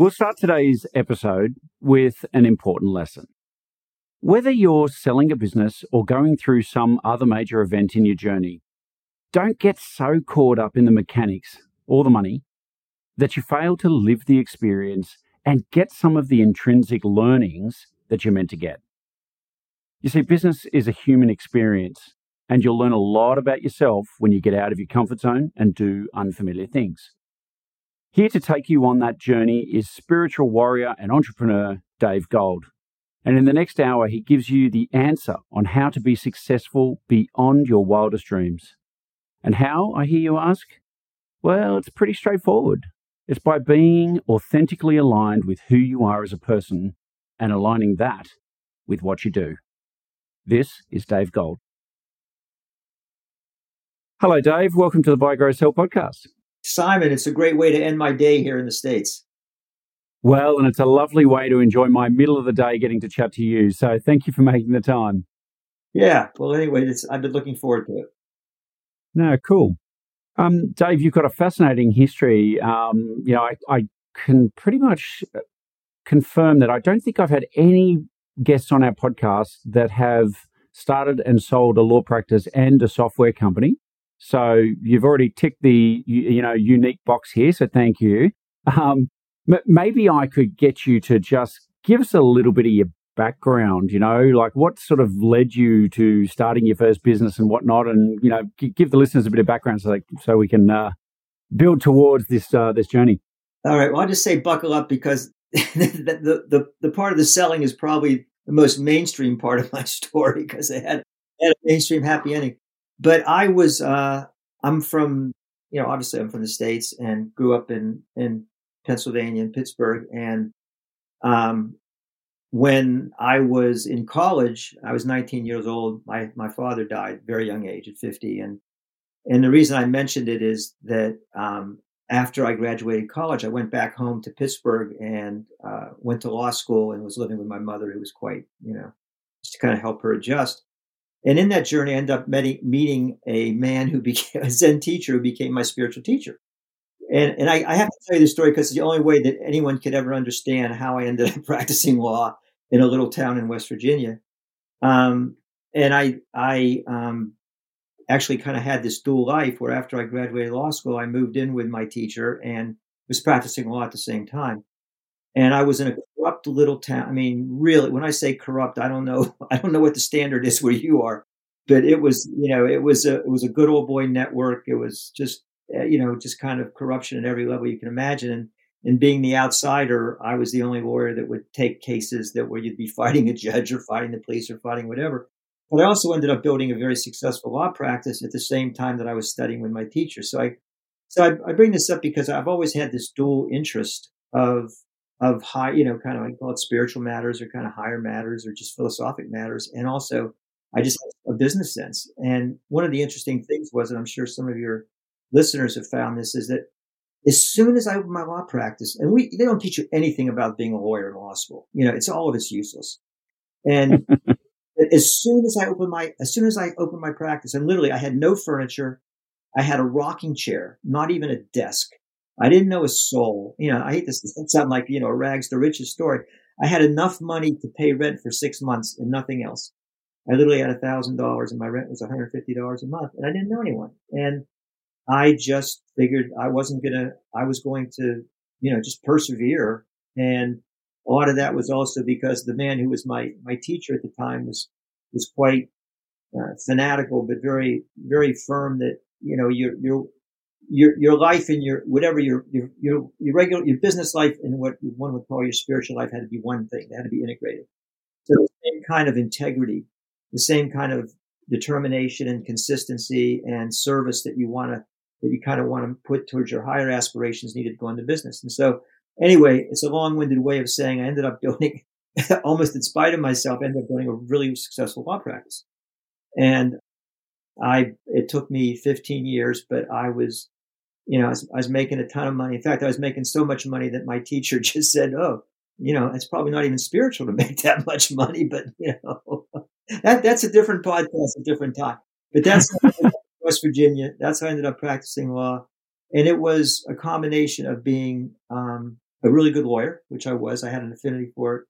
We'll start today's episode with an important lesson. Whether you're selling a business or going through some other major event in your journey, don't get so caught up in the mechanics or the money that you fail to live the experience and get some of the intrinsic learnings that you're meant to get. You see, business is a human experience, and you'll learn a lot about yourself when you get out of your comfort zone and do unfamiliar things. Here to take you on that journey is spiritual warrior and entrepreneur Dave Gold. And in the next hour, he gives you the answer on how to be successful beyond your wildest dreams. And how, I hear you ask? Well, it's pretty straightforward. It's by being authentically aligned with who you are as a person and aligning that with what you do. This is Dave Gold. Hello, Dave. Welcome to the Buy Grow Sell podcast. Simon, it's a great way to end my day here in the States. Well, and it's a lovely way to enjoy my middle of the day getting to chat to you. So thank you for making the time. Yeah. Well, anyway, I've been looking forward to it. No, cool. Um, Dave, you've got a fascinating history. Um, you know, I, I can pretty much uh, confirm that I don't think I've had any guests on our podcast that have started and sold a law practice and a software company. So you've already ticked the you, you know unique box here. So thank you. Um, m- maybe I could get you to just give us a little bit of your background. You know, like what sort of led you to starting your first business and whatnot, and you know, g- give the listeners a bit of background so they, so we can uh, build towards this uh, this journey. All right. Well, I'll just say buckle up because the, the, the part of the selling is probably the most mainstream part of my story because it had, had a mainstream happy ending but I was, uh, I'm from, you know, obviously I'm from the States and grew up in, in Pennsylvania and Pittsburgh. And, um, when I was in college, I was 19 years old. My, my father died very young age at 50. And, and the reason I mentioned it is that, um, after I graduated college, I went back home to Pittsburgh and uh, went to law school and was living with my mother, who was quite, you know, just to kind of help her adjust. And in that journey, I ended up meeting a man who became a Zen teacher who became my spiritual teacher. And, and I, I have to tell you this story because it's the only way that anyone could ever understand how I ended up practicing law in a little town in West Virginia. Um, and I, I um, actually kind of had this dual life where after I graduated law school, I moved in with my teacher and was practicing law at the same time. And I was in a corrupt little town. I mean, really, when I say corrupt, I don't know. I don't know what the standard is where you are, but it was, you know, it was a it was a good old boy network. It was just, eh, you know, just kind of corruption at every level you can imagine. And and being the outsider, I was the only lawyer that would take cases that where you'd be fighting a judge or fighting the police or fighting whatever. But I also ended up building a very successful law practice at the same time that I was studying with my teacher. So I, so I, I bring this up because I've always had this dual interest of of high, you know, kind of I call it spiritual matters or kind of higher matters or just philosophic matters. And also I just have a business sense. And one of the interesting things was, and I'm sure some of your listeners have found this, is that as soon as I opened my law practice, and we, they don't teach you anything about being a lawyer in law school. You know, it's all of it's useless. And as soon as I opened my, as soon as I opened my practice, and literally I had no furniture. I had a rocking chair, not even a desk. I didn't know a soul. You know, I hate this to sound like, you know, a rags to riches story. I had enough money to pay rent for six months and nothing else. I literally had a thousand dollars and my rent was $150 a month and I didn't know anyone. And I just figured I wasn't going to, I was going to, you know, just persevere. And a lot of that was also because the man who was my, my teacher at the time was, was quite uh, fanatical, but very, very firm that, you know, your, your, your, your life and your, whatever your, your, your, your regular, your business life and what one would call your spiritual life had to be one thing. They had to be integrated. So the same kind of integrity, the same kind of determination and consistency and service that you want to, that you kind of want to put towards your higher aspirations needed to go into business. And so anyway, it's a long winded way of saying I ended up building almost in spite of myself, I ended up building a really successful law practice. And I, it took me 15 years, but I was, you know, I was, I was, making a ton of money. In fact, I was making so much money that my teacher just said, Oh, you know, it's probably not even spiritual to make that much money, but you know, that, that's a different podcast, a different time. But that's West Virginia. That's how I ended up practicing law. And it was a combination of being, um, a really good lawyer, which I was. I had an affinity for it,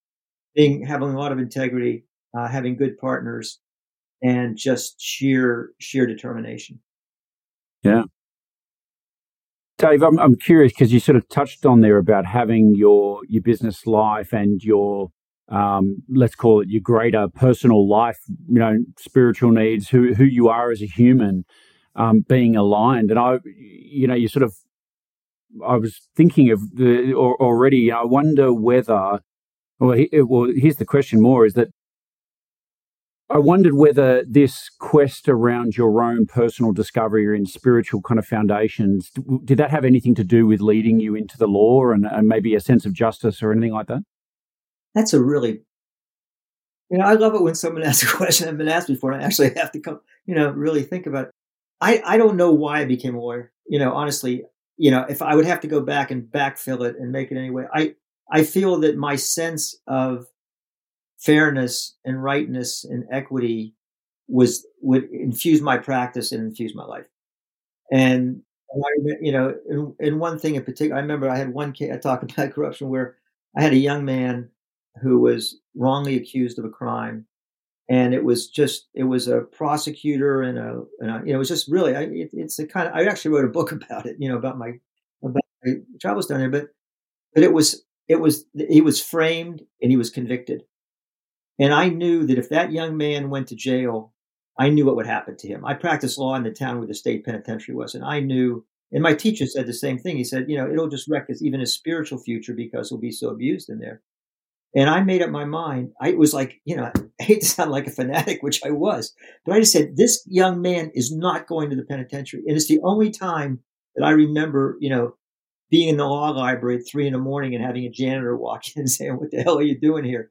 being, having a lot of integrity, uh, having good partners, and just sheer sheer determination. Yeah. Dave, I'm, I'm curious because you sort of touched on there about having your your business life and your um, let's call it your greater personal life, you know, spiritual needs, who who you are as a human, um, being aligned. And I, you know, you sort of, I was thinking of the or, already. I wonder whether, well, he, well, here's the question: more is that I wondered whether this quest around your own personal discovery and spiritual kind of foundations did that have anything to do with leading you into the law and, and maybe a sense of justice or anything like that? That's a really, you know, I love it when someone asks a question I've been asked before, and I actually have to come, you know, really think about it. I I don't know why I became a lawyer. You know, honestly, you know, if I would have to go back and backfill it and make it anyway, I I feel that my sense of fairness and rightness and equity was would infuse my practice and infuse my life. And, I, you know, and, one thing in particular, I remember I had one case I talked about corruption where I had a young man who was wrongly accused of a crime, and it was just it was a prosecutor and a, and a you know it was just really I, it, it's a kind of I actually wrote a book about it, you know, about my about my travels down there, but but it was it was he was framed and he was convicted and I knew that if that young man went to jail, I knew what would happen to him. I practiced law in the town where the state penitentiary was, and I knew. And my teacher said the same thing. He said, you know, it'll just wreck his even his spiritual future because he'll be so abused in there. And I made up my mind. I was like, you know, I hate to sound like a fanatic, which I was, but I just said, this young man is not going to the penitentiary. And it's the only time that I remember, you know, being in the law library at three in the morning and having a janitor walk in and saying, what the hell are you doing here?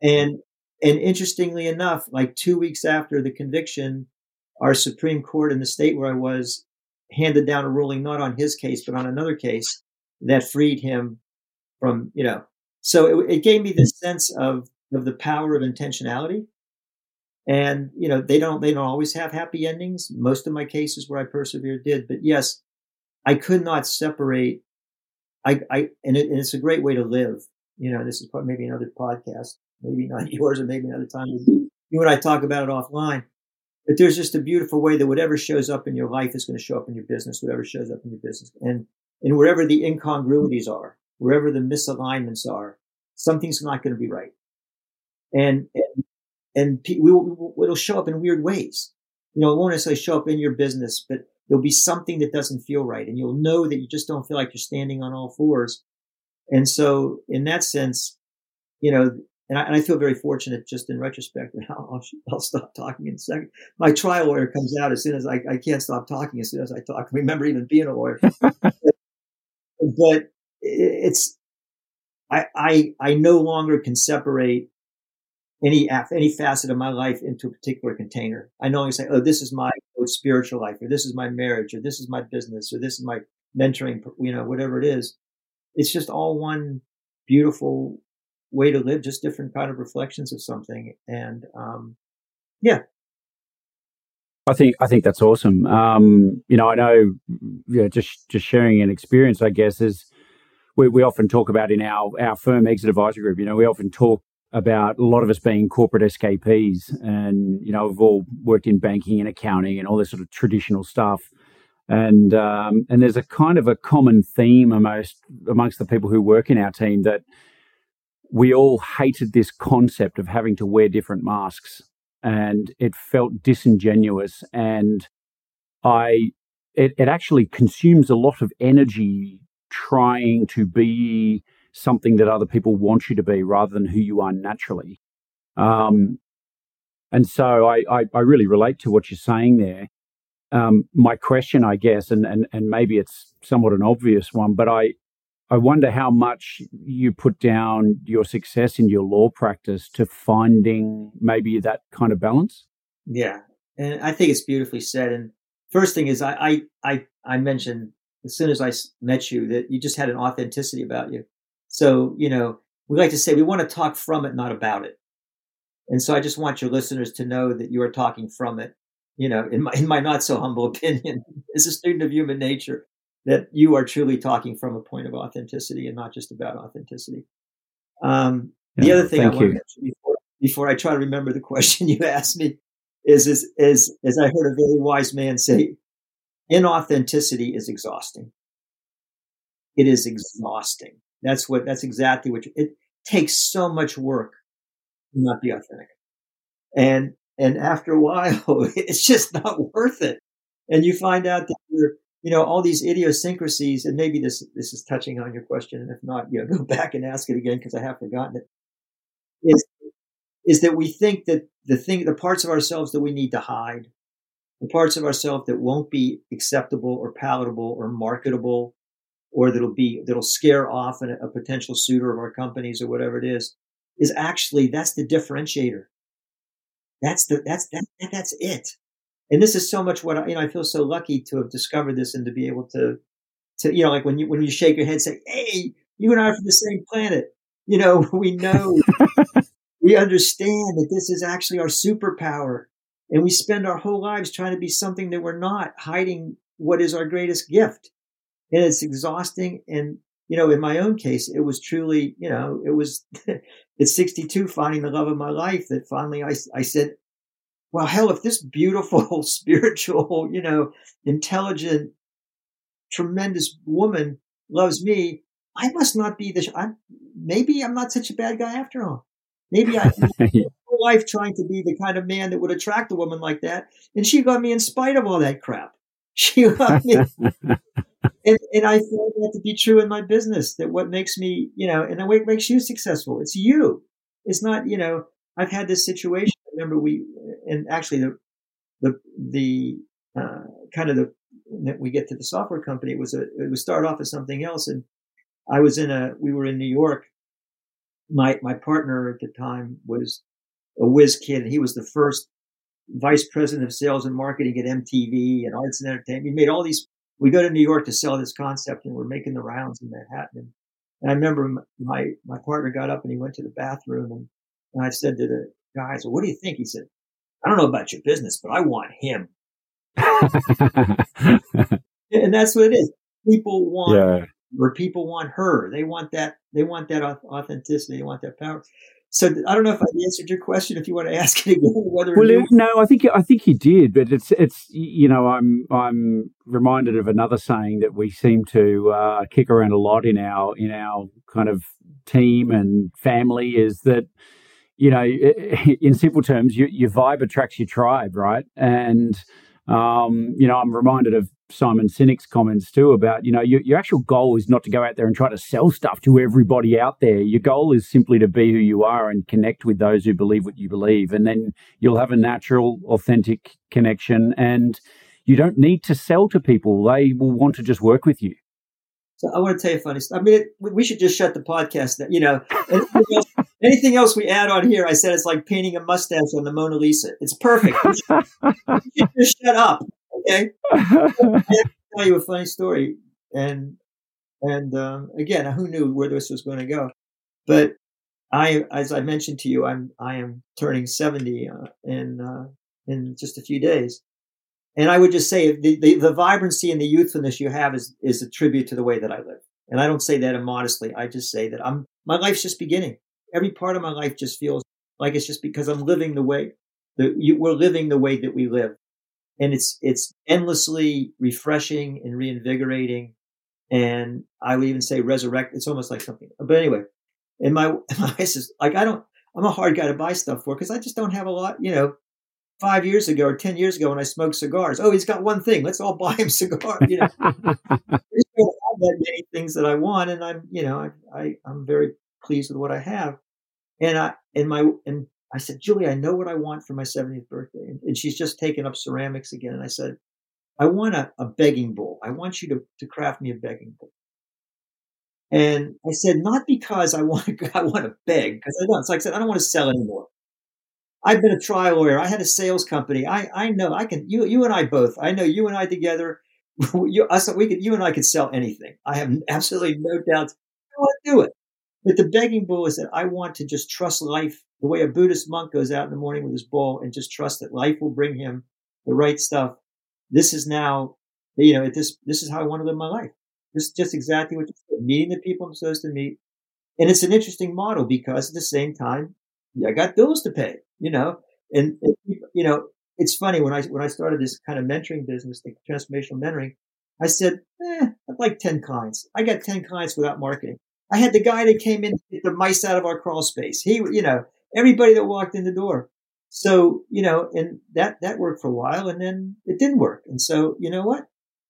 And and interestingly enough, like two weeks after the conviction, our Supreme Court in the state where I was handed down a ruling not on his case, but on another case that freed him from, you know. So it, it gave me this sense of, of the power of intentionality. And, you know, they don't, they don't always have happy endings. Most of my cases where I persevered did, but yes, I could not separate. I, I, and, it, and it's a great way to live. You know, this is maybe another podcast maybe not yours or maybe another time. You and I talk about it offline. But there's just a beautiful way that whatever shows up in your life is going to show up in your business, whatever shows up in your business. And, and wherever the incongruities are, wherever the misalignments are, something's not going to be right. And, and, and we will, it'll show up in weird ways. You know, it won't necessarily show up in your business, but there'll be something that doesn't feel right. And you'll know that you just don't feel like you're standing on all fours. And so in that sense, you know, and I, and I, feel very fortunate just in retrospect. And I'll, I'll, stop talking in a second. My trial lawyer comes out as soon as I, I can't stop talking as soon as I talk. I remember even being a lawyer. but it's, I, I, I no longer can separate any, any facet of my life into a particular container. I no longer say, oh, this is my spiritual life, or this is my marriage, or this is my business, or this is my mentoring, you know, whatever it is. It's just all one beautiful way to live, just different kind of reflections of something. And um, yeah. I think I think that's awesome. Um, you know, I know, yeah, just just sharing an experience. I guess is we, we often talk about in our our firm exit advisory group. You know, we often talk about a lot of us being corporate escapees, and you know, we've all worked in banking and accounting and all this sort of traditional stuff. And um, and there's a kind of a common theme amongst amongst the people who work in our team that we all hated this concept of having to wear different masks, and it felt disingenuous. And I, it, it actually consumes a lot of energy trying to be something that other people want you to be rather than who you are naturally. Um, and so I, I, I, really relate to what you're saying there. Um, my question, I guess, and, and, and maybe it's somewhat an obvious one, but I, I wonder how much you put down your success in your law practice to finding maybe that kind of balance. Yeah. And I think it's beautifully said. And first thing is I, I, I, I mentioned as soon as I met you that you just had an authenticity about you. So, you know, we like to say we want to talk from it, not about it. And so I just want your listeners to know that you are talking from it. You know, in my, in my not so humble opinion, as a student of human nature, that you are truly talking from a point of authenticity and not just about authenticity. Um, the other thing I want to mention before, before I try to remember the question you asked me is, is, is, as I heard a very wise man say, inauthenticity is exhausting. It is exhausting. That's what, that's exactly what you, it takes so much work to not be authentic. And, and after a while, it's just not worth it. And you find out that you're, you know, all these idiosyncrasies, and maybe this, this is touching on your question. And if not, you know, go back and ask it again because I have forgotten it. Is, is that we think that the thing, the parts of ourselves that we need to hide, the parts of ourselves that won't be acceptable or palatable or marketable or that'll be that'll scare off a, a potential suitor of our companies or whatever it is is actually that's the differentiator that's the that's that, that's it and this is so much what I, you know i feel so lucky to have discovered this and to be able to to you know like when you when you shake your head say hey you and i are from the same planet. You know we know we understand that this is actually our superpower. And we spend our whole lives trying to be something that we're not hiding what is our greatest gift. And it's exhausting. And, you know, in my own case, it was truly, you know, it was at 62 finding the love of my life that finally I, I said, well, hell, if this beautiful, spiritual, you know, intelligent, tremendous woman loves me, I must not be the, I'm, maybe I'm not such a bad guy after all. Maybe I whole life trying to be the kind of man that would attract a woman like that. And she got me in spite of all that crap. She loved me and, and I find that to be true in my business. That what makes me, you know, and what makes you successful, it's you. It's not, you know, I've had this situation. Remember we, and actually the, the, the, uh, kind of the, that we get to the software company, it was a, it was start off as something else. And I was in a, we were in New York. My, my partner at the time was a whiz kid. He was the first vice president of sales and marketing at MTV and arts and entertainment. He made all these we go to New York to sell this concept and we're making the rounds in Manhattan. And I remember my, my partner got up and he went to the bathroom and, and I said to the guy, "So what do you think? He said, I don't know about your business, but I want him. and that's what it is. People want, yeah. or people want her. They want that, they want that authenticity. They want that power. So I don't know if I answered your question. If you want to ask it again, whether well, you... no, I think I think you did, but it's it's you know I'm I'm reminded of another saying that we seem to uh, kick around a lot in our in our kind of team and family is that you know in simple terms your, your vibe attracts your tribe, right? And um, you know I'm reminded of Simon Sinek's comments too about, you know, your, your actual goal is not to go out there and try to sell stuff to everybody out there. Your goal is simply to be who you are and connect with those who believe what you believe. And then you'll have a natural, authentic connection. And you don't need to sell to people, they will want to just work with you. So I want to tell you a funny story. I mean, we should just shut the podcast down. You know, anything else, we add on here, I said it's like painting a mustache on the Mona Lisa. It's perfect. Just shut up. Okay. tell you a funny story, and and um, again, who knew where this was going to go? But I, as I mentioned to you, I'm I am turning seventy uh, in uh, in just a few days, and I would just say the, the, the vibrancy and the youthfulness you have is is a tribute to the way that I live. And I don't say that immodestly. I just say that I'm my life's just beginning, every part of my life just feels like it's just because I'm living the way that you, we're living the way that we live. And it's, it's endlessly refreshing and reinvigorating. And I would even say resurrect. It's almost like something, but anyway, and my, my wife is like, I don't, I'm a hard guy to buy stuff for because I just don't have a lot, you know, five years ago or 10 years ago when I smoked cigars. Oh, he's got one thing. Let's all buy him cigars. You know, I don't have that many things that I want. And I'm, you know, I, I, I'm very pleased with what I have. And I, and my, and I said, Julie, I know what I want for my 70th birthday. And, and she's just taken up ceramics again. And I said, I want a, a begging bowl. I want you to, to craft me a begging bowl. And I said, not because I want to, I want to beg, because I don't. Like I said, I don't want to sell anymore. I've been a trial lawyer. I had a sales company. I, I know I can, you, you and I both, I know you and I together, you, us, we could, you and I could sell anything. I have absolutely no doubt. I want to do it. But the begging bowl is that I want to just trust life the way a Buddhist monk goes out in the morning with his bowl and just trust that life will bring him the right stuff. This is now, you know, this, this is how I want to live my life. This is just exactly what meeting the people I'm supposed to meet. And it's an interesting model because at the same time, yeah, I got bills to pay, you know, and, and, you know, it's funny when I, when I started this kind of mentoring business, the transformational mentoring, I said, eh, I'd like 10 clients. I got 10 clients without marketing. I had the guy that came in the mice out of our crawl space. He, you know, everybody that walked in the door. So, you know, and that, that worked for a while and then it didn't work. And so, you know what?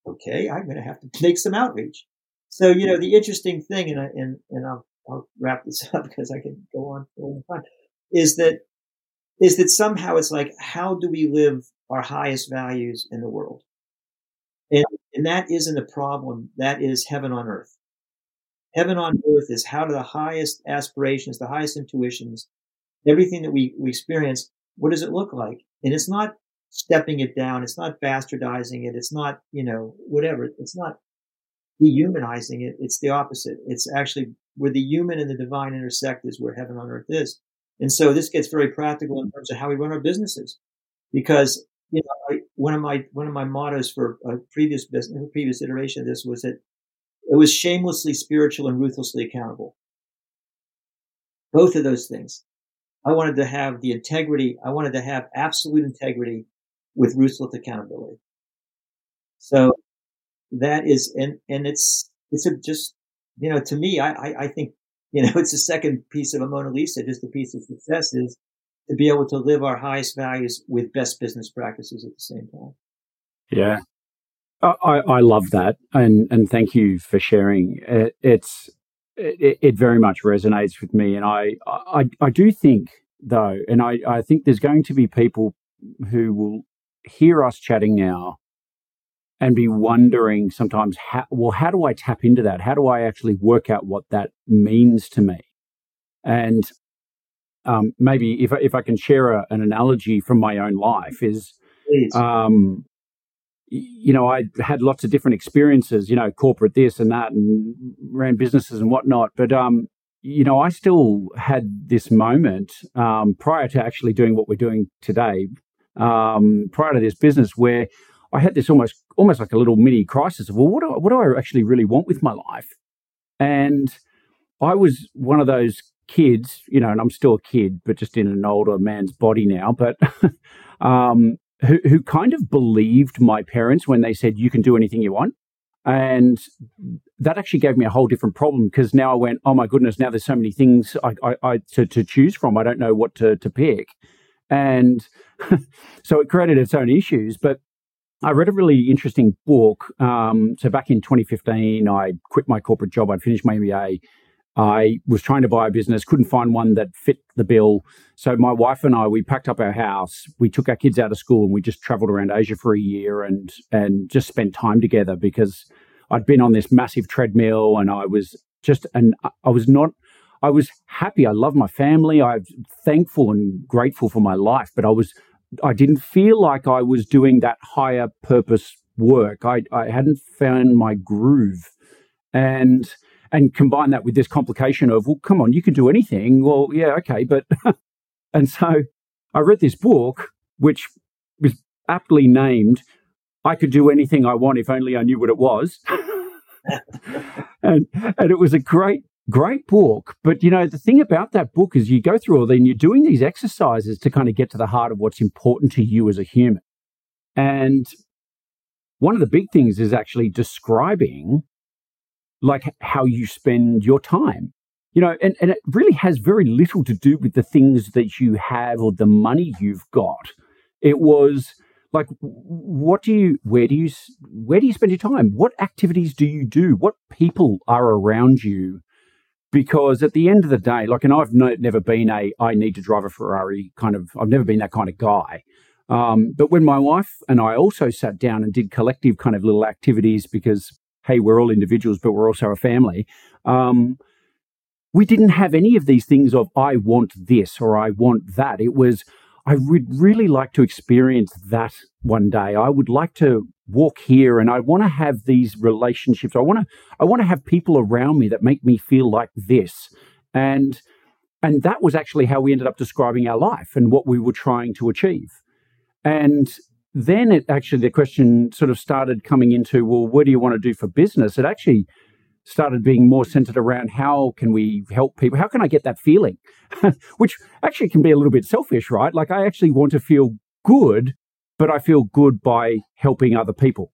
Okay. I'm going to have to make some outreach. So, you know, the interesting thing, and I, and, and I'll, I'll wrap this up because I can go on for a long time, is that, is that somehow it's like, how do we live our highest values in the world? And, and that isn't a problem. That is heaven on earth. Heaven on earth is how do the highest aspirations, the highest intuitions, everything that we, we experience, what does it look like? And it's not stepping it down. It's not bastardizing it. It's not, you know, whatever. It's not dehumanizing it. It's the opposite. It's actually where the human and the divine intersect is where heaven on earth is. And so this gets very practical in terms of how we run our businesses because, you know, I, one of my, one of my mottos for a previous business, a previous iteration of this was that it was shamelessly spiritual and ruthlessly accountable. Both of those things. I wanted to have the integrity. I wanted to have absolute integrity with ruthless accountability. So that is, and, and it's, it's a just, you know, to me, I, I, I think, you know, it's the second piece of a Mona Lisa, just a piece of success is to be able to live our highest values with best business practices at the same time. Yeah. I, I love that, and and thank you for sharing. It, it's it, it, very much resonates with me, and I, I I do think though, and I I think there's going to be people who will hear us chatting now and be wondering sometimes how well how do I tap into that? How do I actually work out what that means to me? And um, maybe if I, if I can share a, an analogy from my own life is um, you know, I had lots of different experiences, you know, corporate this and that, and ran businesses and whatnot. But, um, you know, I still had this moment um, prior to actually doing what we're doing today, um, prior to this business, where I had this almost almost like a little mini crisis of, well, what do I, what do I actually really want with my life? And I was one of those kids, you know, and I'm still a kid, but just in an older man's body now. But um, who, who kind of believed my parents when they said, you can do anything you want. And that actually gave me a whole different problem because now I went, oh my goodness, now there's so many things I, I, I to, to choose from. I don't know what to, to pick. And so it created its own issues. But I read a really interesting book. Um, so back in 2015, I quit my corporate job. I'd finished my MBA I was trying to buy a business, couldn't find one that fit the bill. So my wife and I, we packed up our house, we took our kids out of school, and we just traveled around Asia for a year and and just spent time together because I'd been on this massive treadmill and I was just and I was not I was happy. I love my family. I'm thankful and grateful for my life, but I was I didn't feel like I was doing that higher purpose work. I I hadn't found my groove. And and combine that with this complication of, well, come on, you can do anything. Well, yeah, okay. But, and so I read this book, which was aptly named, I Could Do Anything I Want If Only I Knew What It Was. and, and it was a great great book. But you know, the thing about that book is you go through all, then you're doing these exercises to kind of get to the heart of what's important to you as a human. And one of the big things is actually describing like how you spend your time. You know, and, and it really has very little to do with the things that you have or the money you've got. It was like what do you where do you where do you spend your time what activities do you do what people are around you because at the end of the day like and i've no, never been a i need to drive a ferrari kind of i've never been that kind of guy um, but when my wife and i also sat down and did collective kind of little activities because hey we're all individuals but we're also a family um, we didn't have any of these things of i want this or i want that it was I would really like to experience that one day. I would like to walk here and I want to have these relationships. I want to I want to have people around me that make me feel like this. And and that was actually how we ended up describing our life and what we were trying to achieve. And then it actually the question sort of started coming into, well, what do you want to do for business? It actually started being more centered around how can we help people? How can I get that feeling? Which actually can be a little bit selfish, right? Like I actually want to feel good, but I feel good by helping other people.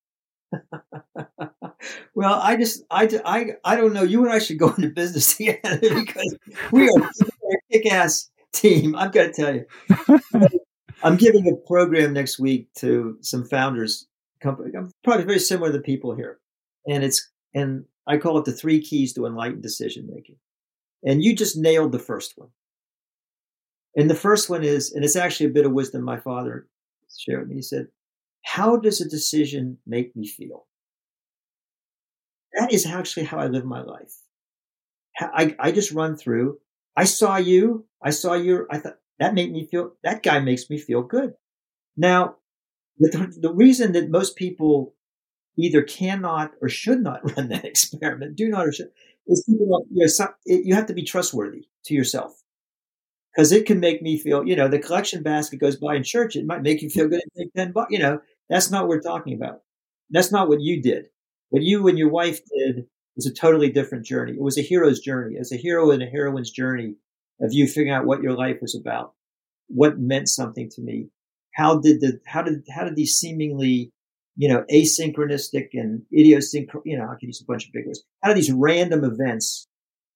well, I just, I, I, I don't know. You and I should go into business together because we are a kick-ass team. I've got to tell you. I'm giving a program next week to some founders, company, um, probably very similar to the people here, and it's and I call it the three keys to enlightened decision making. And you just nailed the first one. And the first one is, and it's actually a bit of wisdom my father shared with me. He said, How does a decision make me feel? That is actually how I live my life. I, I just run through. I saw you. I saw your. I thought that made me feel. That guy makes me feel good. Now, the, the reason that most people either cannot or should not run that experiment, do not or should, is people, you, know, you have to be trustworthy to yourself. Because it can make me feel, you know, the collection basket goes by in church, it might make you feel good and take 10 bucks. You know, that's not what we're talking about. That's not what you did. What you and your wife did was a totally different journey. It was a hero's journey. It was a hero and a heroine's journey of you figuring out what your life was about, what meant something to me. How did the, how did, how did these seemingly you know, asynchronistic and idiosyncratic, you know, I could use a bunch of big words. How do these random events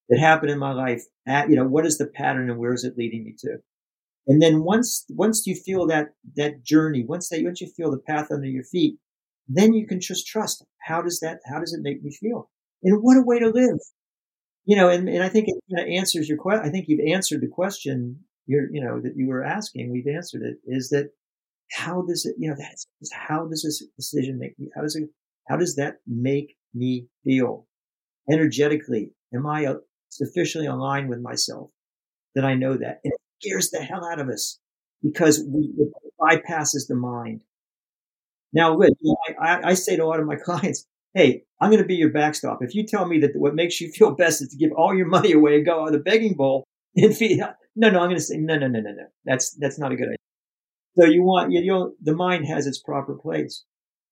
that happen in my life at, you know, what is the pattern and where is it leading me to? And then once, once you feel that, that journey, once that, once you feel the path under your feet, then you can just trust. How does that, how does it make me feel? And what a way to live. You know, and, and I think it answers your question. I think you've answered the question you're, you know, that you were asking. We've answered it is that how does it, you know, that's, how does this decision make me, how does it, how does that make me feel energetically? Am I uh, sufficiently aligned with myself that I know that? And it scares the hell out of us because we, it bypasses the mind. Now, you know, I, I say to a lot of my clients, Hey, I'm going to be your backstop. If you tell me that what makes you feel best is to give all your money away and go on the begging bowl and feed, uh, no, no, I'm going to say, no, no, no, no, no. That's, that's not a good idea. So you want, you know, the mind has its proper place,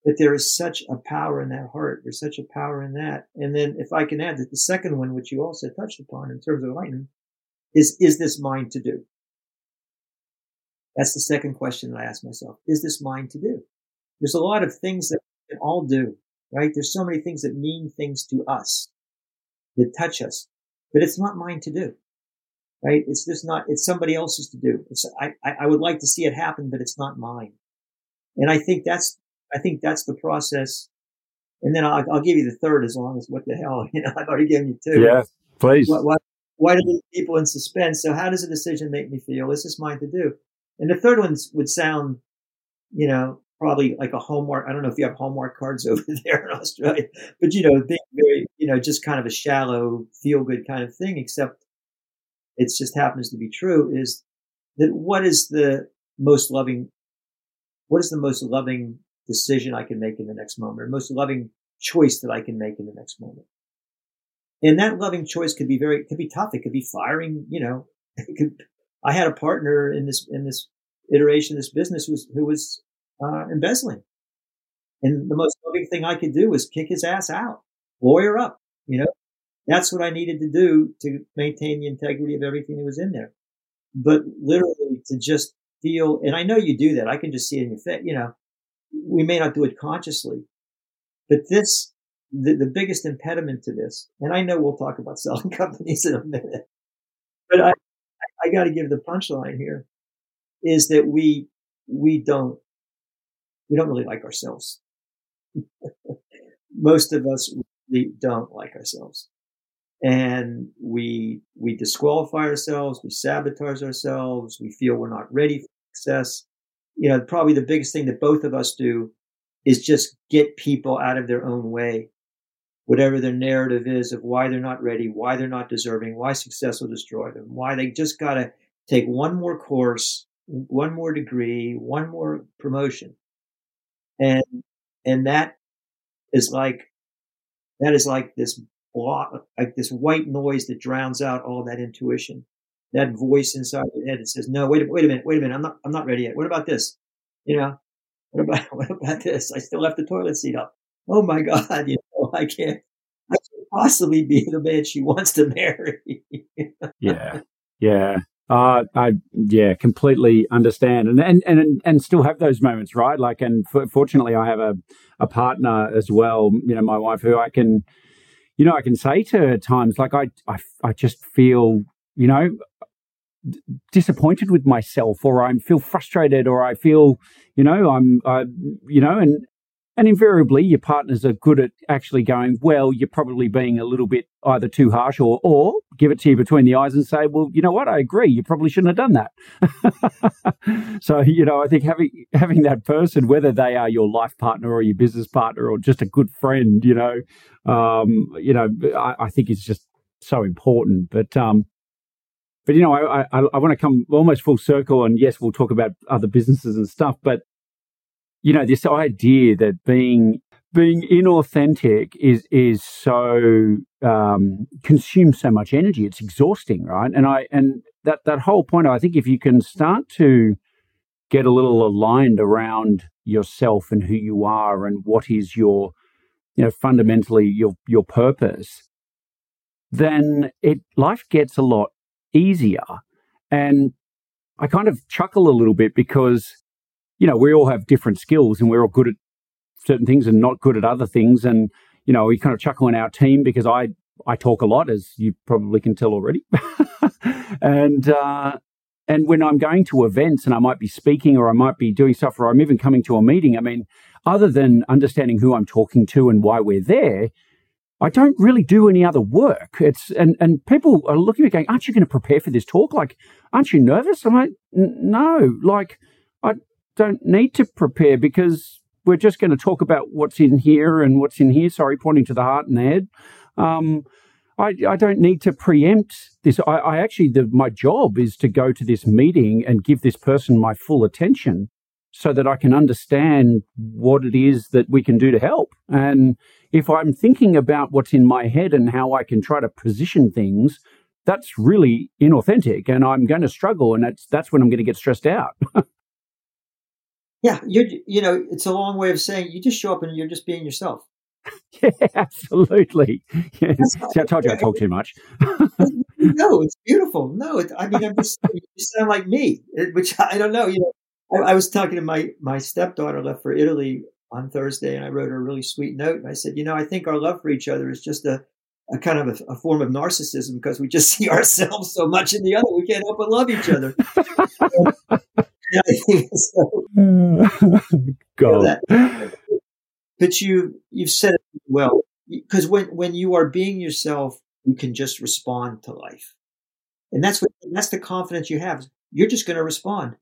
but there is such a power in that heart. There's such a power in that. And then if I can add that the second one, which you also touched upon in terms of enlightenment, is, is this mind to do? That's the second question that I ask myself. Is this mind to do? There's a lot of things that we can all do, right? There's so many things that mean things to us, that touch us, but it's not mine to do right? It's just not, it's somebody else's to do. It's, I, I would like to see it happen, but it's not mine. And I think that's, I think that's the process. And then I'll, I'll give you the third as long as what the hell, you know, I've already given you two. Yeah, please. Why, why, why do these people in suspense? So how does a decision make me feel? Is this mine to do? And the third one would sound, you know, probably like a Hallmark. I don't know if you have Hallmark cards over there in Australia, but you know, being very, you know, just kind of a shallow, feel good kind of thing, except it just happens to be true is that what is the most loving, what is the most loving decision I can make in the next moment, or most loving choice that I can make in the next moment. And that loving choice could be very, could be tough. It could be firing, you know, could, I had a partner in this, in this iteration, this business was, who was, uh, embezzling. And the most loving thing I could do was kick his ass out, lawyer up, you know, that's what I needed to do to maintain the integrity of everything that was in there. But literally to just feel, and I know you do that. I can just see it in your face. You know, we may not do it consciously, but this, the, the biggest impediment to this, and I know we'll talk about selling companies in a minute, but I, I got to give the punchline here is that we, we don't, we don't really like ourselves. Most of us really don't like ourselves and we we disqualify ourselves, we sabotage ourselves, we feel we're not ready for success. You know, probably the biggest thing that both of us do is just get people out of their own way. Whatever their narrative is of why they're not ready, why they're not deserving, why success will destroy them, why they just got to take one more course, one more degree, one more promotion. And, and that is like, that is like this block, like this white noise that drowns out all that intuition. That voice inside your head that says, "No, wait, wait a minute, wait a minute, I'm not, I'm not ready yet. What about this? You know, what about, what about this? I still left the toilet seat up. Oh my God, you know, I can't, I can't possibly be the man she wants to marry. yeah, yeah. Uh, I yeah, completely understand, and and and and still have those moments, right? Like, and fortunately, I have a a partner as well. You know, my wife, who I can you know, I can say to her at times, like, I, I, I just feel, you know, disappointed with myself, or I feel frustrated, or I feel, you know, I'm, I, you know, and and invariably, your partners are good at actually going, well, you're probably being a little bit either too harsh or, or give it to you between the eyes and say, well, you know what? I agree. You probably shouldn't have done that. so, you know, I think having, having that person, whether they are your life partner or your business partner or just a good friend, you know, um, you know, I, I think is just so important. But, um, but you know, I, I, I want to come almost full circle, and yes, we'll talk about other businesses and stuff. But you know, this idea that being being inauthentic is is so um, consumes so much energy. It's exhausting, right? And I and that that whole point. I think if you can start to get a little aligned around yourself and who you are and what is your you know fundamentally your your purpose, then it life gets a lot easier. And I kind of chuckle a little bit because you know, we all have different skills and we're all good at certain things and not good at other things. And, you know, we kind of chuckle in our team because I, I talk a lot, as you probably can tell already. and, uh, and when I'm going to events and I might be speaking or I might be doing stuff or I'm even coming to a meeting, I mean, other than understanding who I'm talking to and why we're there, I don't really do any other work. It's and and people are looking at me going, "Aren't you going to prepare for this talk? Like, aren't you nervous?" I'm like, "No, like, I don't need to prepare because we're just going to talk about what's in here and what's in here. Sorry, pointing to the heart and the head. Um, I, I, don't need to preempt this. I, I actually, the, my job is to go to this meeting and give this person my full attention so that I can understand what it is that we can do to help. And if I'm thinking about what's in my head and how I can try to position things, that's really inauthentic and I'm going to struggle and that's that's when I'm going to get stressed out. Yeah, you you know, it's a long way of saying you just show up and you're just being yourself. yeah, absolutely. Yeah. See, I told you I talk too much. no, it's beautiful. No, it, I mean, I'm just you sound like me, eh, which I don't know. You know, I, I, was talking to my my stepdaughter left for Italy on Thursday, and I wrote her a really sweet note, and I said, you know, I think our love for each other is just a a kind of a, a, form of narcissism because we just see ourselves so much in the other. We can't help but love each other. so, God. but you you've said it well because when when you are being yourself, you can just respond to life, and that's what that's the confidence you have. You're just going to respond.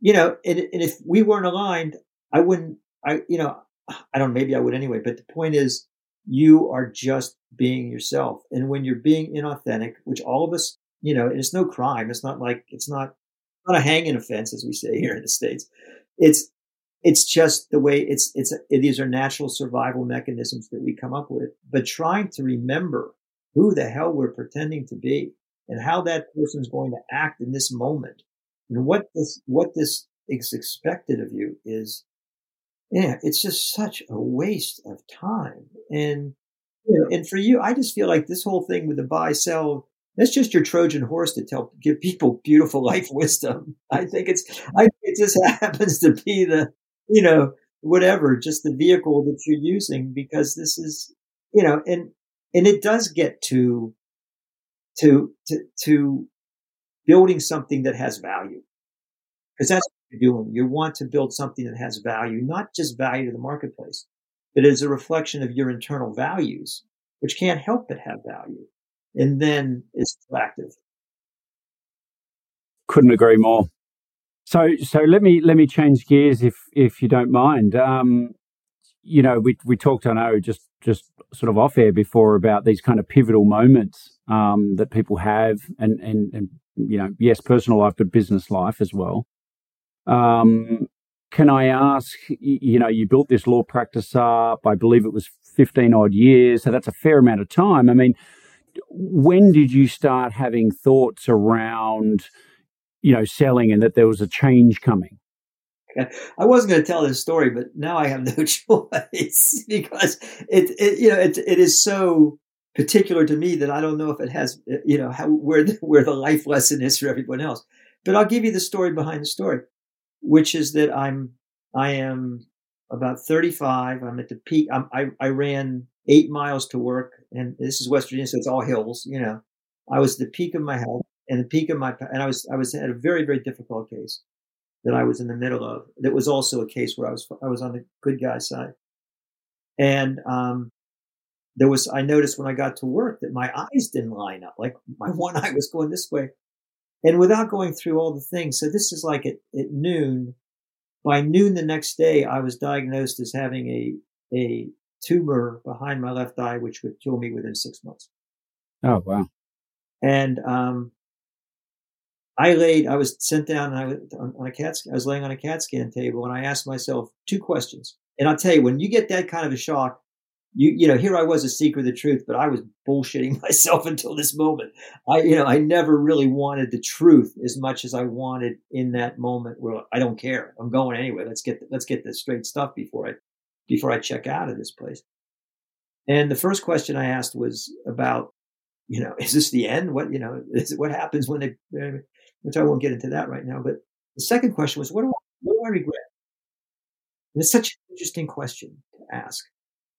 You know, and, and if we weren't aligned, I wouldn't. I you know I don't. Maybe I would anyway. But the point is, you are just being yourself, and when you're being inauthentic, which all of us, you know, and it's no crime. It's not like it's not not a hanging offense, as we say here in the states. It's it's just the way it's it's it, these are natural survival mechanisms that we come up with. But trying to remember who the hell we're pretending to be and how that person's going to act in this moment and what this what this is expected of you is yeah it's just such a waste of time and and for you, I just feel like this whole thing with the buy sell that's just your Trojan horse to tell give people beautiful life wisdom. I think it's I think it just happens to be the you know whatever just the vehicle that you're using because this is you know and and it does get to to to to building something that has value because that's what you're doing. You want to build something that has value, not just value to the marketplace, but as a reflection of your internal values, which can't help but have value and then it's attractive. Couldn't agree more. So, so let me let me change gears if if you don't mind. Um, you know, we we talked, I know, just just sort of off air before about these kind of pivotal moments um, that people have, and and and you know, yes, personal life, but business life as well. Um, can I ask? You know, you built this law practice up. I believe it was fifteen odd years, so that's a fair amount of time. I mean, when did you start having thoughts around, you know, selling and that there was a change coming? I wasn't going to tell this story, but now I have no choice because it, it you know, it, it is so particular to me that I don't know if it has, eh, you know, how, where the, where the life lesson is for everyone else. But I'll give you the story behind the story, which is that I'm, I am about 35. I'm at the peak. I'm, I, I ran eight miles to work, and this is West Virginia, so it's all hills. You know, I was the peak of my health and the peak of my, and I was I was at a very very difficult case that I was in the middle of. That was also a case where I was I was on the good guy side, and um, there was I noticed when I got to work that my eyes didn't line up. Like my one eye was going this way, and without going through all the things. So this is like at, at noon. By noon the next day, I was diagnosed as having a a tumor behind my left eye, which would kill me within six months. Oh, wow. And, um, I laid, I was sent down and I was on, on a CAT, I was laying on a CAT scan table and I asked myself two questions. And I'll tell you, when you get that kind of a shock, you, you know, here I was a seeker of the truth, but I was bullshitting myself until this moment. I, you know, I never really wanted the truth as much as I wanted in that moment where I don't care. I'm going anyway. Let's get, let's get the straight stuff before I before I check out of this place. And the first question I asked was about, you know, is this the end? What, you know, is what happens when they, which I won't get into that right now. But the second question was, what do I, what do I regret? And it's such an interesting question to ask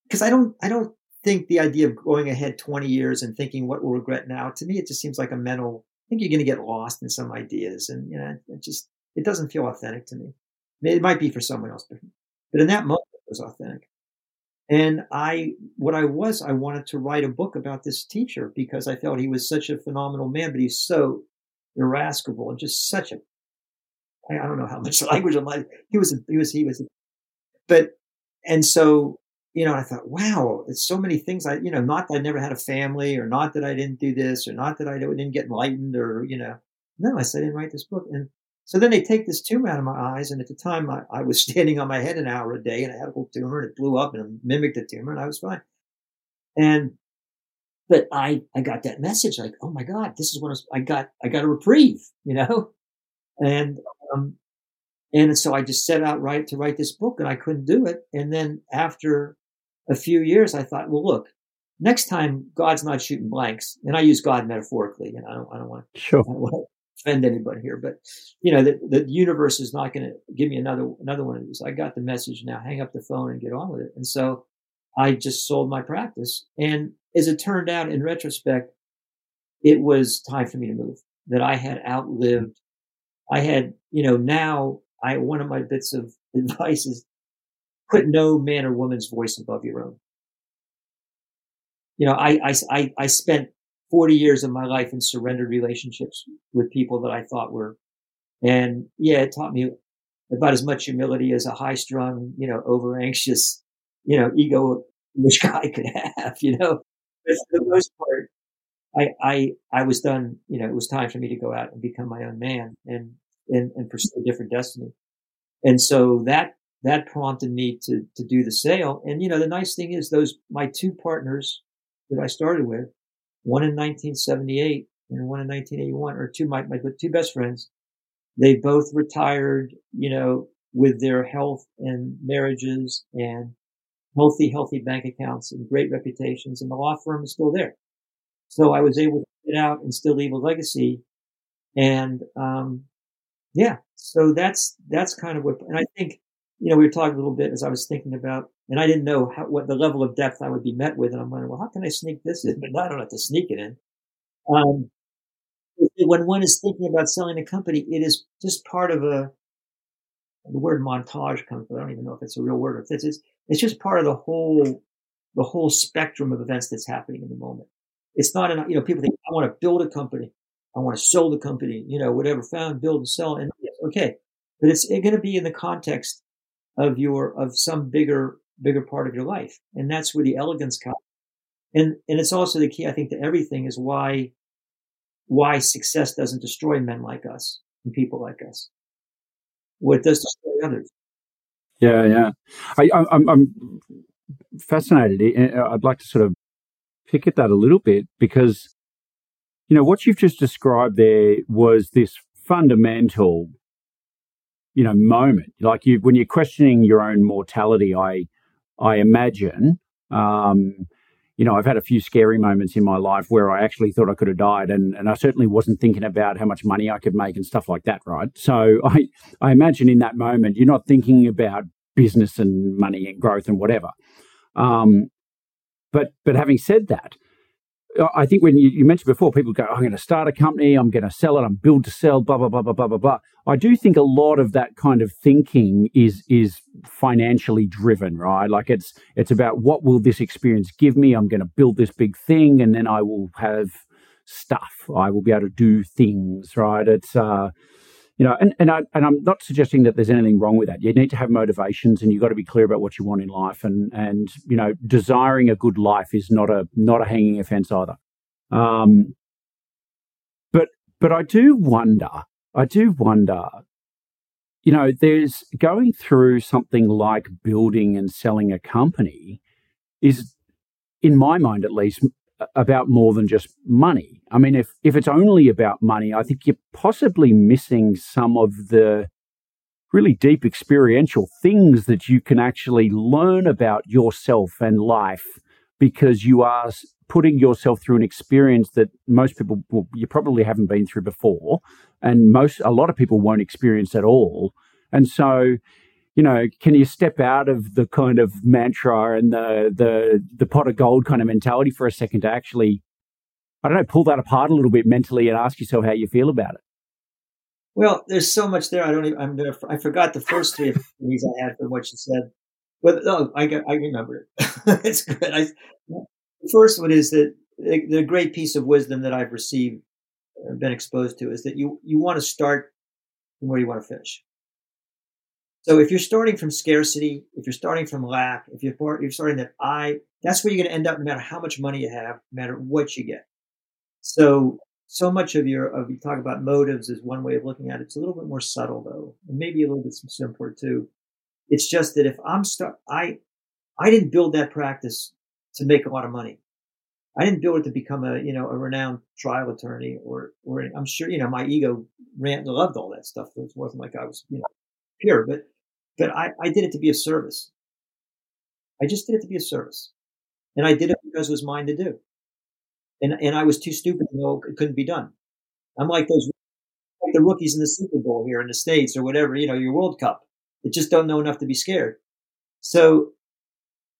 because I don't, I don't think the idea of going ahead 20 years and thinking what we'll regret now, to me, it just seems like a mental, I think you're going to get lost in some ideas and, you know, it just, it doesn't feel authentic to me. It might be for someone else, but, but in that moment, was authentic. And I, what I was, I wanted to write a book about this teacher because I felt he was such a phenomenal man, but he's so irascible and just such a, I don't know how much language I'm like, he was, he was, he was, but, and so, you know, I thought, wow, it's so many things I, you know, not that I never had a family or not that I didn't do this or not that I didn't get enlightened or, you know, no, I said I didn't write this book. And so then they take this tumor out of my eyes, and at the time I, I, was standing on my head an hour a day, and I had a little tumor, and it blew up and mimicked the tumor, and I was fine. And but I I got that message like, oh my god, this is what I got. I got a reprieve, you know, and um, and so I just set out right to write this book, and I couldn't do it. And then after a few years, I thought, well, look, next time God's not shooting blanks, and I use God metaphorically, and I don't I don't want to sure offend anybody here, but you know, the, the universe is not going to give me another, another one of these. I got the message now, hang up the phone and get on with it. And so I just sold my practice. And as it turned out in retrospect, it was time for me to move that I had outlived. I had, you know, now I, one of my bits of advice is put no man or woman's voice above your own. You know, I, I, I, I spent 40 years of my life in surrendered relationships with people that I thought were, and yeah, it taught me about as much humility as a high strung, you know, over anxious, you know, ego which guy could have, you know. But for the most part, I, I, I was done, you know, it was time for me to go out and become my own man and, and, and pursue a different destiny. And so that, that prompted me to, to do the sale. And, you know, the nice thing is those, my two partners that I started with, one in 1978 and one in 1981, or two, my, my two best friends. They both retired, you know, with their health and marriages and healthy, healthy bank accounts and great reputations, and the law firm is still there. So I was able to get out and still leave a legacy. And um, yeah, so that's that's kind of what. And I think you know we were talking a little bit as I was thinking about, and I didn't know how, what the level of depth I would be met with, and I'm wondering, well, how can I sneak this in? But I don't have to sneak it in. Um, when one is thinking about selling a company, it is just part of a the word montage comes, but I don't even know if it's a real word or if it's, just part of the whole, the whole spectrum of events that's happening in the moment. It's not enough, you know, people think, I want to build a company. I want to sell the company, you know, whatever, found, build and sell. And okay. But it's going to be in the context of your, of some bigger, bigger part of your life. And that's where the elegance comes. And, and it's also the key, I think, to everything is why, why success doesn't destroy men like us and people like us what does destroy others. Yeah, yeah. I, I'm, I'm fascinated. I'd like to sort of pick at that a little bit because, you know, what you've just described there was this fundamental, you know, moment. Like you, when you're questioning your own mortality, I, I imagine, um, you know, I've had a few scary moments in my life where I actually thought I could have died, and, and I certainly wasn't thinking about how much money I could make and stuff like that, right? So I, I imagine in that moment, you're not thinking about business and money and growth and whatever. Um, but but having said that, I think when you, you, mentioned before, people go, I'm going to start a company, I'm going to sell it, I'm build to sell, blah, blah, blah, blah, blah, blah, blah. I do think a lot of that kind of thinking is is financially driven, right? Like it's it's about what will this experience give me? I'm going to build this big thing and then I will have stuff. I will be able to do things, right? It's uh you know, and and I and I'm not suggesting that there's anything wrong with that. You need to have motivations, and you've got to be clear about what you want in life. And and you know, desiring a good life is not a not a hanging offence either. Um, but but I do wonder. I do wonder. You know, there's going through something like building and selling a company is, in my mind at least, about more than just money. I mean, if if it's only about money, I think you're possibly missing some of the really deep experiential things that you can actually learn about yourself and life because you are putting yourself through an experience that most people well, you probably haven't been through before and most a lot of people won't experience at all and so you know, can you step out of the kind of mantra and the the the pot of gold kind of mentality for a second to actually, I don't know, pull that apart a little bit mentally and ask yourself how you feel about it? Well, there's so much there. I don't even. I'm gonna. I forgot the first three things I had from what you said, but no, I got, I remember it. it's good. I, the first one is that the, the great piece of wisdom that I've received, uh, been exposed to, is that you you want to start from where you want to finish. So if you're starting from scarcity, if you're starting from lack, if you're, you're starting that I, that's where you're going to end up no matter how much money you have, no matter what you get. So, so much of your, of you talk about motives is one way of looking at it. It's a little bit more subtle though, and maybe a little bit simpler too. It's just that if I'm stuck, I, I didn't build that practice to make a lot of money. I didn't build it to become a, you know, a renowned trial attorney or, or I'm sure, you know, my ego ran, loved all that stuff. It wasn't like I was, you know, pure, but but I, I did it to be a service. I just did it to be a service. And I did it because it was mine to do. And, and I was too stupid to know it couldn't be done. I'm like those, like the rookies in the Super Bowl here in the States or whatever, you know, your World Cup. They just don't know enough to be scared. So,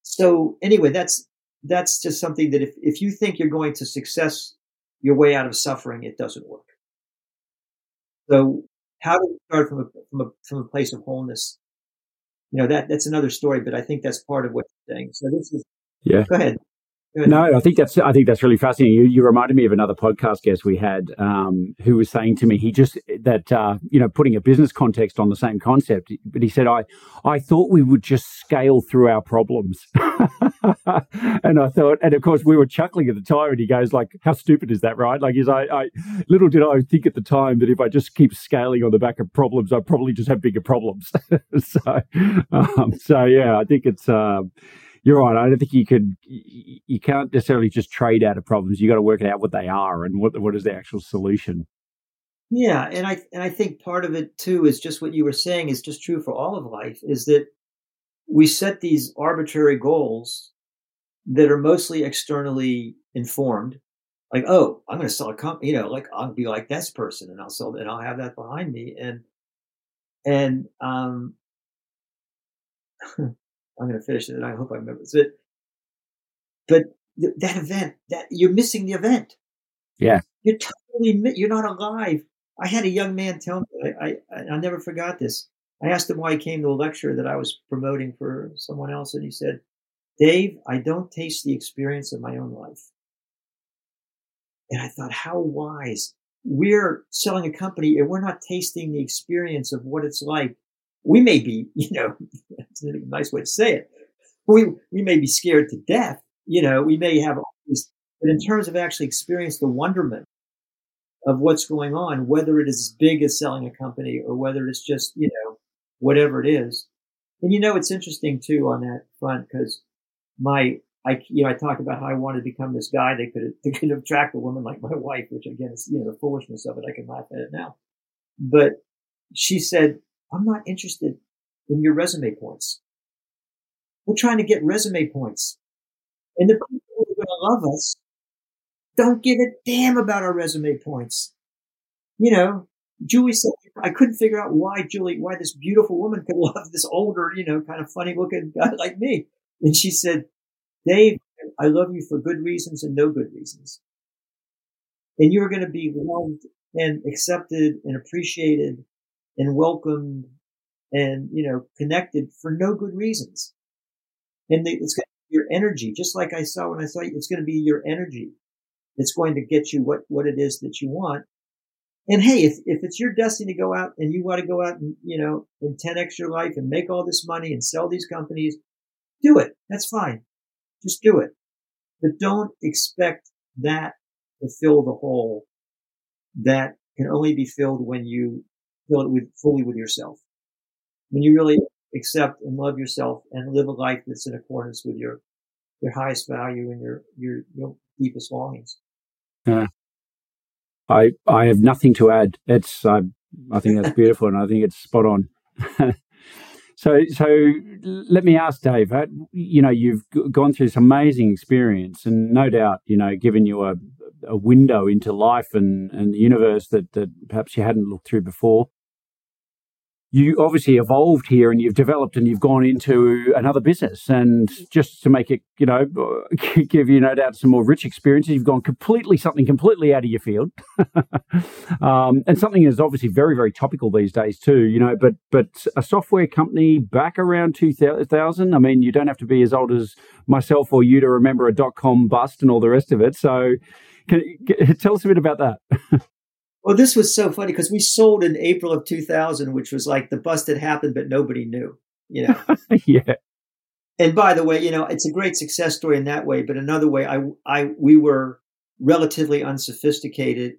so anyway, that's, that's just something that if, if you think you're going to success your way out of suffering, it doesn't work. So how do we start from a, from a, from a place of wholeness? You know that that's another story, but I think that's part of what you're saying. So this is yeah. Go ahead. No, I think that's I think that's really fascinating. You, you reminded me of another podcast guest we had um, who was saying to me he just that uh, you know putting a business context on the same concept, but he said I I thought we would just scale through our problems, and I thought, and of course we were chuckling at the time, and he goes like, how stupid is that, right? Like, is I, I little did I think at the time that if I just keep scaling on the back of problems, I probably just have bigger problems. so, um, so yeah, I think it's. Uh, you're right. I don't think you could. You can't necessarily just trade out of problems. You got to work out what they are and what what is the actual solution. Yeah, and I and I think part of it too is just what you were saying is just true for all of life. Is that we set these arbitrary goals that are mostly externally informed. Like, oh, I'm going to sell a company, you know, like I'll be like this person and I'll sell and I'll have that behind me. And, and, um, I'm going to finish it and I hope I remember it. But that event, that you're missing the event. Yeah. You're totally, you're not alive. I had a young man tell me, I, I, I never forgot this. I asked him why he came to a lecture that I was promoting for someone else, and he said, Dave, I don't taste the experience of my own life. And I thought, how wise. We're selling a company and we're not tasting the experience of what it's like. We may be, you know, it's a nice way to say it. We, we may be scared to death. You know, we may have all these, but in terms of actually experience the wonderment of what's going on, whether it is as big as selling a company or whether it's just, you know, whatever it is. And you know, it's interesting too on that front because my, I, you know, I talked about how I wanted to become this guy that could, that could attract a woman like my wife, which again is, you know, the foolishness of it. I can laugh at it now. But she said, I'm not interested in your resume points. We're trying to get resume points. And the people who are going to love us don't give a damn about our resume points. You know, Julie said, I couldn't figure out why Julie, why this beautiful woman could love this older, you know, kind of funny looking guy like me. And she said, Dave, I love you for good reasons and no good reasons. And you're going to be loved and accepted and appreciated and welcomed and, you know, connected for no good reasons. And it's going to be your energy, just like I saw when I saw you, it's going to be your energy It's going to get you what, what it is that you want. And hey, if, if it's your destiny to go out and you want to go out and, you know, in 10x your life and make all this money and sell these companies, do it. That's fine. Just do it. But don't expect that to fill the hole that can only be filled when you fill it with fully with yourself. When you really accept and love yourself and live a life that's in accordance with your, your highest value and your, your, your deepest longings. Yeah. I I have nothing to add. It's I I think that's beautiful, and I think it's spot on. so so let me ask Dave. Uh, you know, you've gone through this amazing experience, and no doubt, you know, given you a a window into life and and the universe that that perhaps you hadn't looked through before you obviously evolved here and you've developed and you've gone into another business. And just to make it, you know, give you no doubt some more rich experiences, you've gone completely something completely out of your field, um, and something is obviously very very topical these days too. You know, but but a software company back around two thousand. I mean, you don't have to be as old as myself or you to remember a dot com bust and all the rest of it. So, can, tell us a bit about that. Well, this was so funny because we sold in April of 2000, which was like the bust had happened, but nobody knew, you know? yeah. And by the way, you know, it's a great success story in that way, but another way, I, I, we were relatively unsophisticated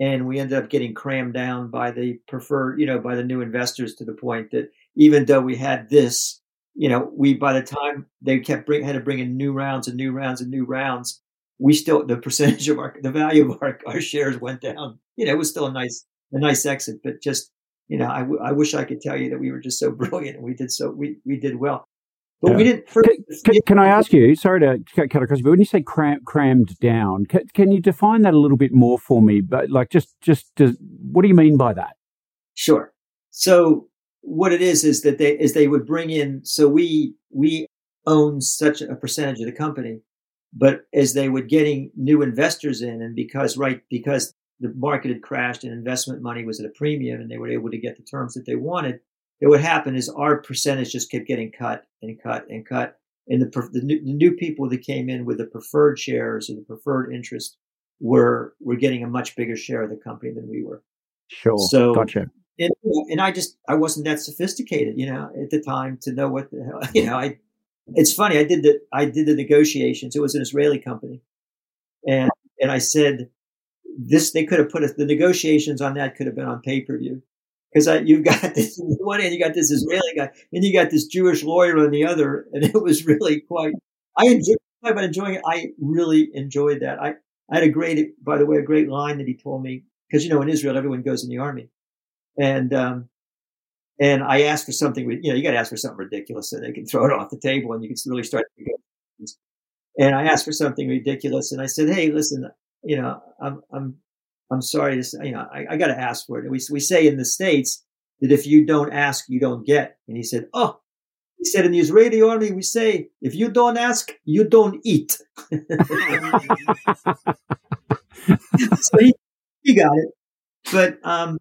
and we ended up getting crammed down by the preferred, you know, by the new investors to the point that even though we had this, you know, we, by the time they kept bring, had to bring in new rounds and new rounds and new rounds, we still the percentage of our the value of our, our shares went down. You know, it was still a nice a nice exit, but just you know, I, w- I wish I could tell you that we were just so brilliant and we did so we we did well. But yeah. we didn't. First, can, can, I ask you? Sorry to cut across, but when you say cram, crammed down, can, can, you define that a little bit more for me? But like, just just to, what do you mean by that? Sure. So what it is is that they is they would bring in. So we we own such a percentage of the company but as they were getting new investors in, and because right because the market had crashed and investment money was at a premium, and they were able to get the terms that they wanted, it would happen is our percentage just kept getting cut and cut and cut, and the the new, the new people that came in with the preferred shares or the preferred interest were were getting a much bigger share of the company than we were. Sure. So gotcha. And, and I just I wasn't that sophisticated, you know, at the time to know what the hell, you know, I it's funny. I did the I did the negotiations. It was an Israeli company, and and I said this. They could have put a, the negotiations on that could have been on pay per view because I, you've got this one hand, you got this Israeli guy, and you got this Jewish lawyer on the other, and it was really quite. I enjoyed. About enjoying it, I really enjoyed that. I I had a great, by the way, a great line that he told me because you know in Israel everyone goes in the army, and um, And I asked for something, you know, you got to ask for something ridiculous so they can throw it off the table and you can really start. And I asked for something ridiculous and I said, Hey, listen, you know, I'm, I'm, I'm sorry to say, you know, I, I got to ask for it. we, we say in the States that if you don't ask, you don't get. And he said, Oh, he said in the Israeli army, we say, if you don't ask, you don't eat. so he, he got it. But um,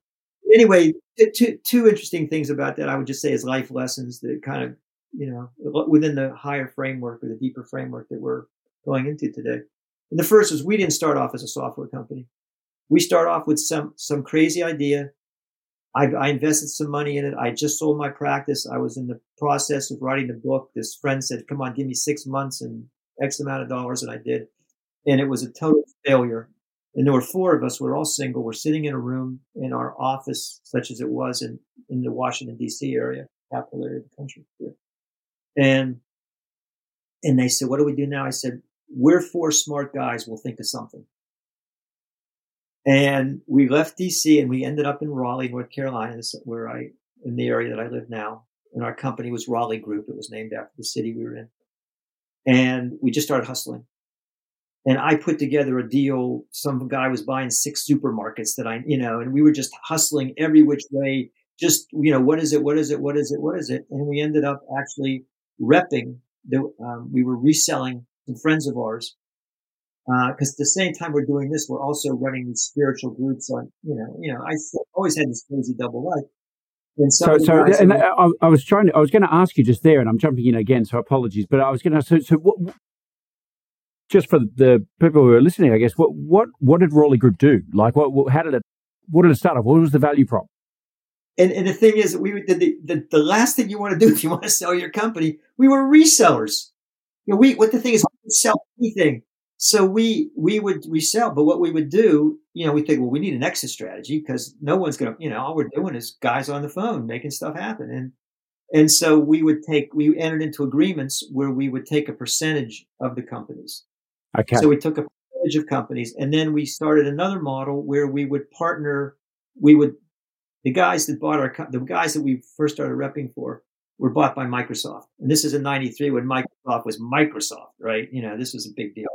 anyway, two, two interesting things about that I would just say as life lessons that kind of, you know, within the higher framework or the deeper framework that we're going into today. And the first is we didn't start off as a software company. We start off with some, some crazy idea I, I, invested some money in it. I just sold my practice. I was in the process of writing the book. This friend said, come on, give me six months and X amount of dollars. And I did. And it was a total failure. And there were four of us. We we're all single. We're sitting in a room in our office, such as it was in, in the Washington DC area, capital area of the country. And, and they said, what do we do now? I said, we're four smart guys. We'll think of something. And we left DC and we ended up in Raleigh, North Carolina, where I, in the area that I live now. And our company was Raleigh Group. It was named after the city we were in. And we just started hustling. And I put together a deal. Some guy was buying six supermarkets that I, you know, and we were just hustling every which way. Just, you know, what is it? What is it? What is it? What is it? And we ended up actually repping the, um, we were reselling some friends of ours because uh, at the same time we're doing this, we're also running these spiritual groups on, you know, you know, I always had this crazy double life. And so, so, and I, I, was trying to, I was going to ask you just there, and I'm jumping in again, so apologies, but I was going to, so, so what, just for the people who are listening, I guess, what, what, what did Raleigh Group do? Like, what, how did it, what did it start off? What was the value prop? And, and the thing is, we the, the, the last thing you want to do if you want to sell your company, we were resellers. You know, we, what the thing is, we sell anything so we we would resell, but what we would do, you know, we think, well, we need an exit strategy because no one's going to, you know, all we're doing is guys on the phone making stuff happen, and and so we would take we entered into agreements where we would take a percentage of the companies. Okay. So we took a percentage of companies, and then we started another model where we would partner. We would the guys that bought our the guys that we first started repping for were bought by Microsoft, and this is in '93 when Microsoft was Microsoft, right? You know, this was a big deal.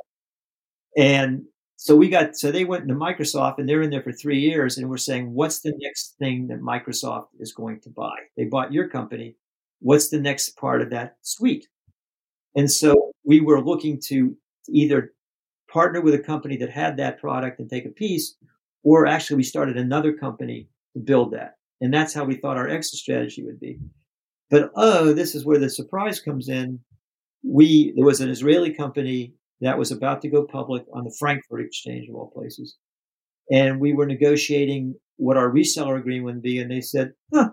And so we got, so they went into Microsoft and they're in there for three years and we're saying, what's the next thing that Microsoft is going to buy? They bought your company. What's the next part of that suite? And so we were looking to either partner with a company that had that product and take a piece, or actually we started another company to build that. And that's how we thought our exit strategy would be. But oh, this is where the surprise comes in. We, there was an Israeli company that was about to go public on the Frankfurt Exchange of all places. And we were negotiating what our reseller agreement would be. And they said, huh,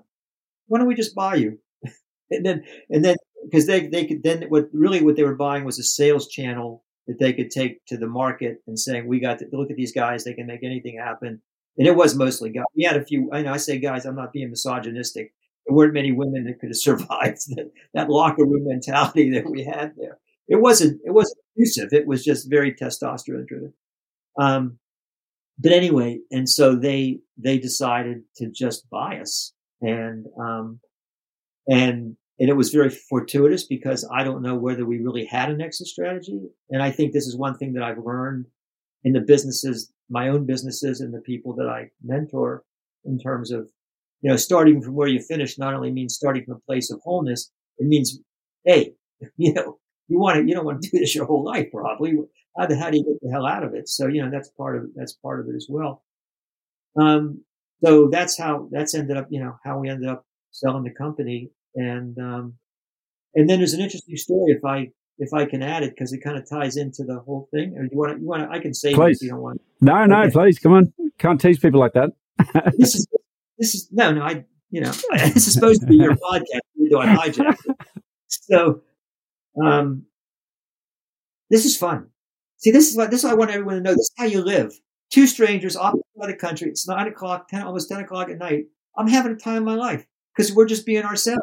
why don't we just buy you? and then, and then, because they, they could then, what really what they were buying was a sales channel that they could take to the market and saying, we got to look at these guys. They can make anything happen. And it was mostly guys. We had a few, I know I say guys, I'm not being misogynistic. There weren't many women that could have survived that, that locker room mentality that we had there it wasn't it wasn't abusive. It was just very testosterone driven. Um, but anyway, and so they they decided to just buy us, and um, and and it was very fortuitous because I don't know whether we really had an exit strategy. And I think this is one thing that I've learned in the businesses, my own businesses, and the people that I mentor in terms of you know starting from where you finish not only means starting from a place of wholeness, it means hey, you know you want to, you don't want to do this your whole life, probably. How the, how do you get the hell out of it? So, you know, that's part of, that's part of it as well. Um, so that's how, that's ended up, you know, how we ended up selling the company. And, um, and then there's an interesting story if I, if I can add it, because it kind of ties into the whole thing. Or you want to, you want to, I can say please. if you don't want. No, no, okay. please, come on. Can't tease people like that. this is, this is, no, no, I, you know, this is supposed to be your podcast. You do I hijack. So, um, this is fun. See, this is what this is what I want everyone to know. This is how you live. Two strangers off the country. It's nine o'clock, ten, almost ten o'clock at night. I'm having a time of my life because we're just being ourselves.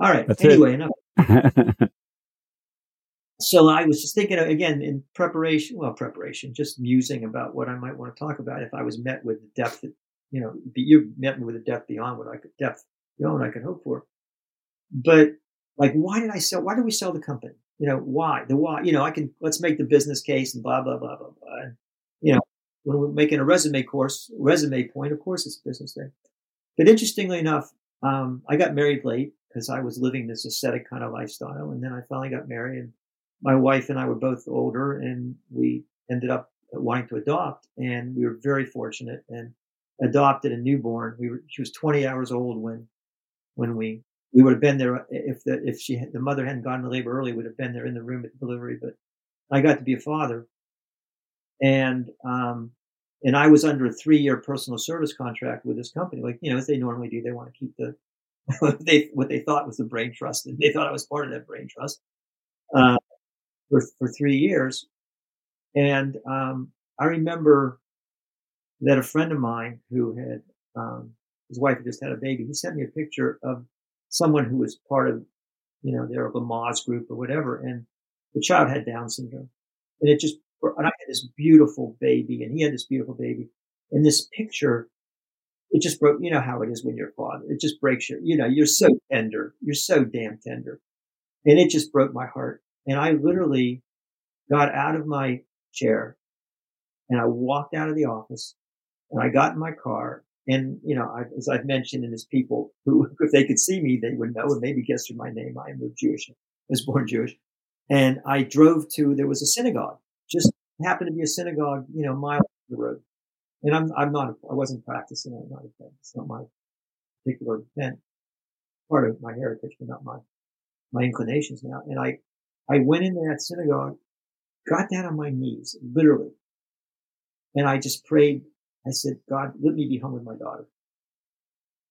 All right. That's anyway, enough. so I was just thinking again in preparation. Well, preparation, just musing about what I might want to talk about if I was met with the depth that you know you met me with a depth beyond what I could depth beyond what I could hope for. But like, why did I sell? Why did we sell the company? You know, why? The why? You know, I can let's make the business case and blah blah blah blah blah. And, you know, when we're making a resume course, resume point, of course, it's business thing. But interestingly enough, um, I got married late because I was living this ascetic kind of lifestyle, and then I finally got married. And my wife and I were both older, and we ended up wanting to adopt, and we were very fortunate and adopted a newborn. We were she was 20 hours old when when we we would have been there if the if she had, the mother hadn't gone to labor early, would have been there in the room at delivery. But I got to be a father, and um, and I was under a three year personal service contract with this company, like you know as they normally do. They want to keep the what they what they thought was the brain trust, and they thought I was part of that brain trust uh, for for three years. And um, I remember that a friend of mine who had um, his wife had just had a baby. He sent me a picture of someone who was part of, you know, their Lamaze group or whatever, and the child had Down syndrome, and it just and I had this beautiful baby, and he had this beautiful baby, and this picture. It just broke, you know how it is when you're a father. It just breaks your, you know, you're so tender. You're so damn tender. And it just broke my heart. And I literally got out of my chair and I walked out of the office and I got in my car. And, you know, I, as I've mentioned, and as people who, if they could see me, they would know and maybe guess through my name. I am Jewish. I was born Jewish. And I drove to, there was a synagogue, just happened to be a synagogue, you know, mile the road. And I'm, I'm not, I wasn't practicing. I'm not a It's not my particular bent, part of my heritage, but not my, my inclinations now. And I, I went into that synagogue, got down on my knees, literally. And I just prayed I said, God, let me be home with my daughter.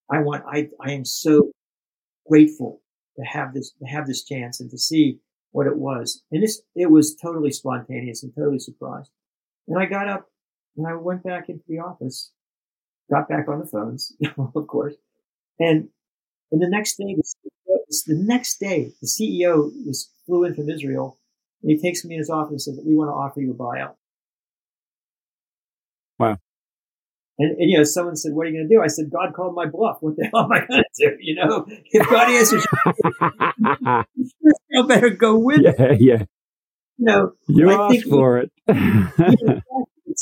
I want, I, I am so grateful to have this, to have this chance and to see what it was. And this, it was totally spontaneous and totally surprised. And I got up and I went back into the office, got back on the phones, of course. And, and the next day, the next day, the CEO was flew in from Israel and he takes me in his office and says, we want to offer you a buyout. Wow. And, and, you know, someone said, "What are you going to do?" I said, "God called my bluff. What the hell am I going to do?" You know, if God answers, I better go with yeah, it. Yeah, You know, you I asked for it.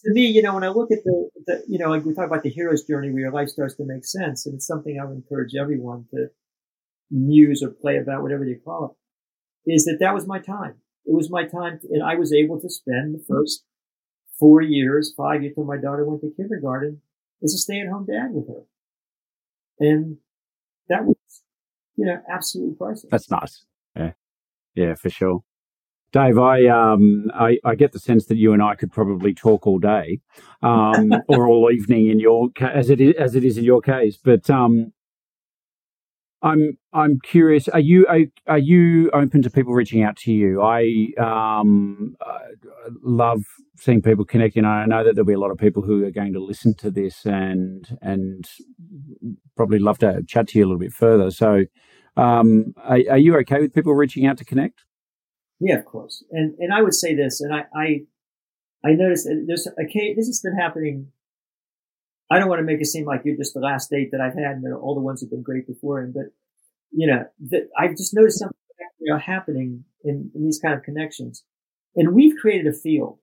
To me, you know, when I look at the, the, you know, like we talk about the hero's journey, where your life starts to make sense, and it's something I would encourage everyone to muse or play about, whatever they call it, is that that was my time. It was my time, and I was able to spend the first four years, five years till my daughter went to kindergarten as a stay at home dad with her. And that was, you know, absolutely priceless. That's nice. Yeah. Yeah, for sure. Dave, I um I, I get the sense that you and I could probably talk all day, um, or all evening in your as it is as it is in your case. But um, I'm I'm curious. Are you are, are you open to people reaching out to you? I um uh, love seeing people connecting. I know that there'll be a lot of people who are going to listen to this and and probably love to chat to you a little bit further. So, um, are, are you okay with people reaching out to connect? Yeah, of course. And and I would say this, and I I, I noticed there's a case. This has been happening I don't want to make it seem like you're just the last date that I've had and all the ones have been great before him, but you know, that I've just noticed something you know, happening in, in, these kind of connections. And we've created a field.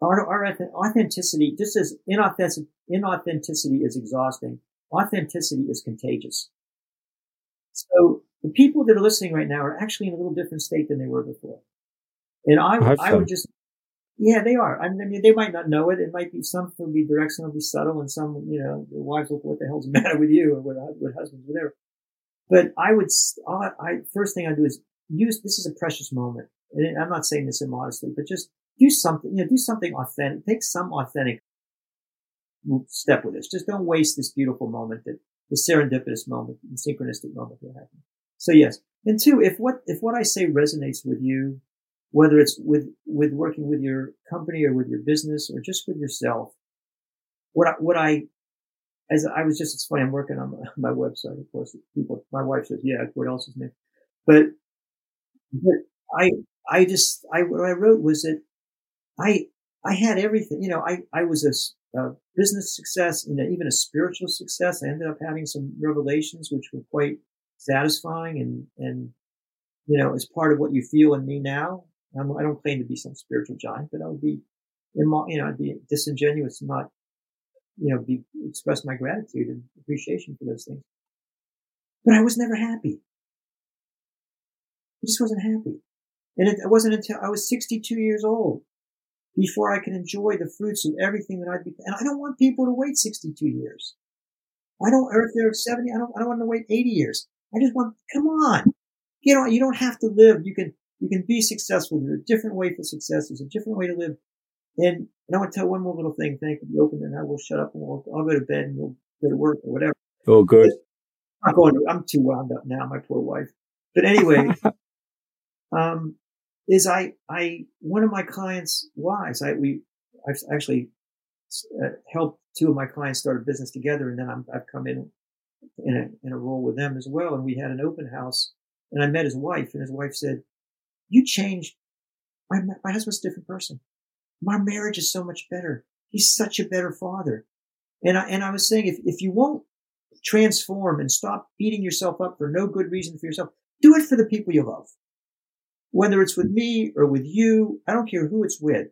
Our, our authenticity, just as inauthentic, inauthenticity is exhausting, authenticity is contagious. So the people that are listening right now are actually in a little different state than they were before. And I, I, I would just yeah, they are. I mean, they might not know it. It might be some will be direct, some will be subtle, and some, you know, the wives look, what the hell's the matter with you, or what, what husbands, whatever. But I would, I, I first thing I do is use. This is a precious moment, and I'm not saying this immodestly, but just do something. You know, do something authentic. Take some authentic step with this. Just don't waste this beautiful moment, that the serendipitous moment, the synchronistic moment that happened. So yes, and two, if what if what I say resonates with you, whether it's with, with working with your company or with your business or just with yourself. What I, what I, as I was just, it's funny, I'm working on my, my website, of course, people, my wife says, yeah, what else is new? But, but I, I just, I, what I wrote was that I, I had everything, you know, I, I was a, business success, you know, even a spiritual success. I ended up having some revelations which were quite satisfying and, and, you know, as part of what you feel in me now. I'm, I do not claim to be some spiritual giant, but I would be, you know, I'd be disingenuous not, you know, be, express my gratitude and appreciation for those things. But I was never happy. I just wasn't happy. And it, it wasn't until I was 62 years old before I could enjoy the fruits of everything that I'd be. And I don't want people to wait 62 years. I don't, or if they're 70, I don't, I don't want them to wait 80 years. I just want, come on. You know, you don't have to live. You can, you can be successful. There's a different way for success. There's a different way to live. And, and I want to tell one more little thing. Thank you. Open and I will shut up and we'll, I'll go to bed and we'll go to work or whatever. Oh, good. I'm going. To, I'm too wound up now. My poor wife. But anyway, um, is I, I, one of my clients' wives, I, we, I've actually uh, helped two of my clients start a business together and then i have come in in a, in a role with them as well. And we had an open house and I met his wife and his wife said, you changed. My, my husband's a different person. My marriage is so much better. He's such a better father. And I, and I was saying, if, if you won't transform and stop beating yourself up for no good reason for yourself, do it for the people you love. Whether it's with me or with you, I don't care who it's with.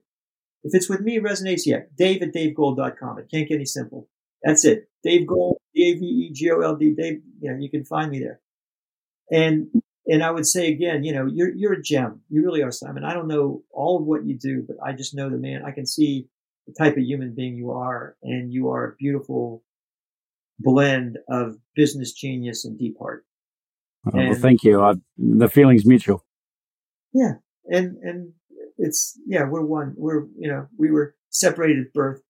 If it's with me, it resonates, yeah. Dave at davegold.com. It can't get any simple. That's it. Dave Gold, D-A-V-E-G-O-L-D. Dave, you know, you can find me there. And, and I would say again, you know, you're, you're a gem. You really are, Simon. I don't know all of what you do, but I just know the man. I can see the type of human being you are, and you are a beautiful blend of business genius and deep heart. Oh, and, well, thank you. I, the feeling's mutual. Yeah, and and it's yeah, we're one. We're you know we were separated at birth.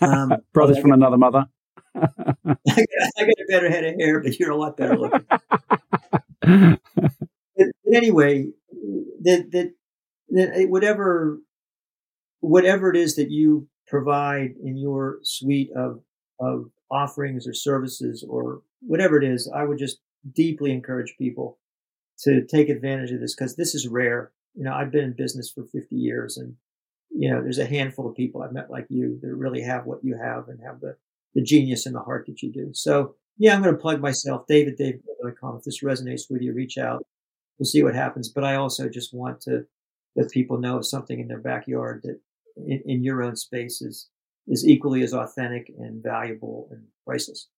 Um, Brothers from got, another mother. I, got, I got a better head of hair, but you're a lot better looking. but, anyway, that, that that whatever whatever it is that you provide in your suite of of offerings or services or whatever it is, I would just deeply encourage people to take advantage of this because this is rare. You know, I've been in business for 50 years and, you know, there's a handful of people I've met like you that really have what you have and have the, the genius and the heart that you do. So yeah, I'm going to plug myself, David, David.com. If this resonates with you, reach out. We'll see what happens. But I also just want to let people know something in their backyard that in, in your own space is, is equally as authentic and valuable and priceless.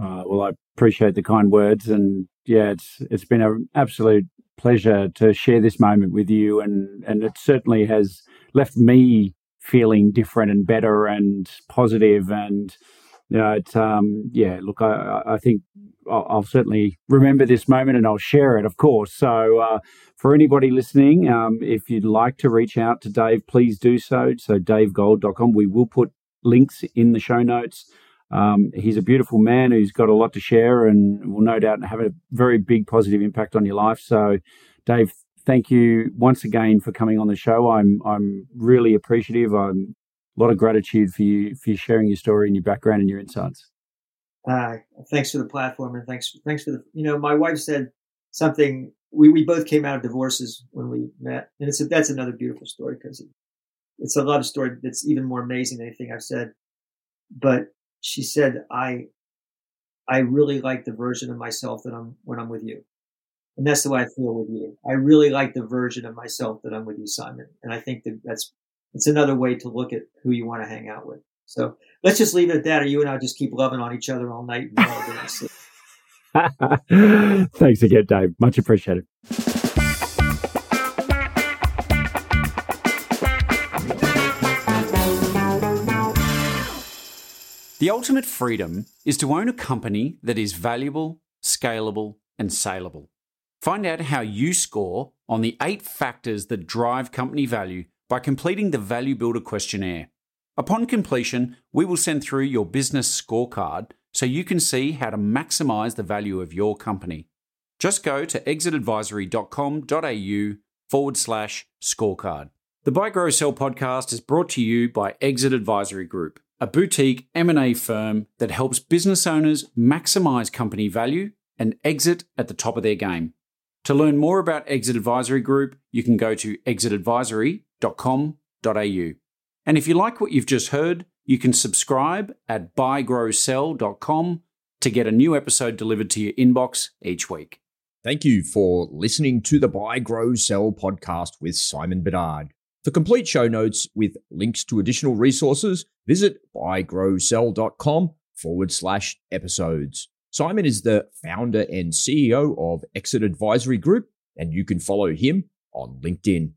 Uh, well, I appreciate the kind words, and yeah, it's it's been an absolute pleasure to share this moment with you, and and it certainly has left me feeling different and better and positive, and you know, um, yeah. Look, I I think I'll, I'll, certainly remember this moment, and I'll share it, of course. So, uh, for anybody listening, um, if you'd like to reach out to Dave, please do so. So, davegold.com. We will put links in the show notes. Um, he's a beautiful man who's got a lot to share and will no doubt have a very big positive impact on your life. So, Dave, thank you once again for coming on the show. I'm I'm really appreciative. I'm a lot of gratitude for you for you sharing your story and your background and your insights. Uh, thanks for the platform and thanks thanks for the you know my wife said something we, we both came out of divorces when we met and it's a, that's another beautiful story because it, it's a love story that's even more amazing than anything I've said but she said, I, I really like the version of myself that I'm when I'm with you. And that's the way I feel with you. I really like the version of myself that I'm with you, Simon. And I think that that's, it's another way to look at who you want to hang out with. So let's just leave it at that. Or you and I just keep loving on each other all night. Thanks again, Dave. Much appreciated. The ultimate freedom is to own a company that is valuable, scalable, and saleable. Find out how you score on the eight factors that drive company value by completing the Value Builder questionnaire. Upon completion, we will send through your business scorecard so you can see how to maximize the value of your company. Just go to exitadvisory.com.au forward slash scorecard. The Buy Grow Sell podcast is brought to you by Exit Advisory Group a boutique M&A firm that helps business owners maximize company value and exit at the top of their game. To learn more about Exit Advisory Group, you can go to exitadvisory.com.au. And if you like what you've just heard, You can subscribe at buygrowsell.com to get a new episode delivered to your inbox each week. Thank you for listening to the Buy, Grow, Sell podcast with Simon Bedard. For complete show notes with links to additional resources, visit buygrowsell.com forward slash episodes. Simon is the founder and CEO of Exit Advisory Group, and you can follow him on LinkedIn.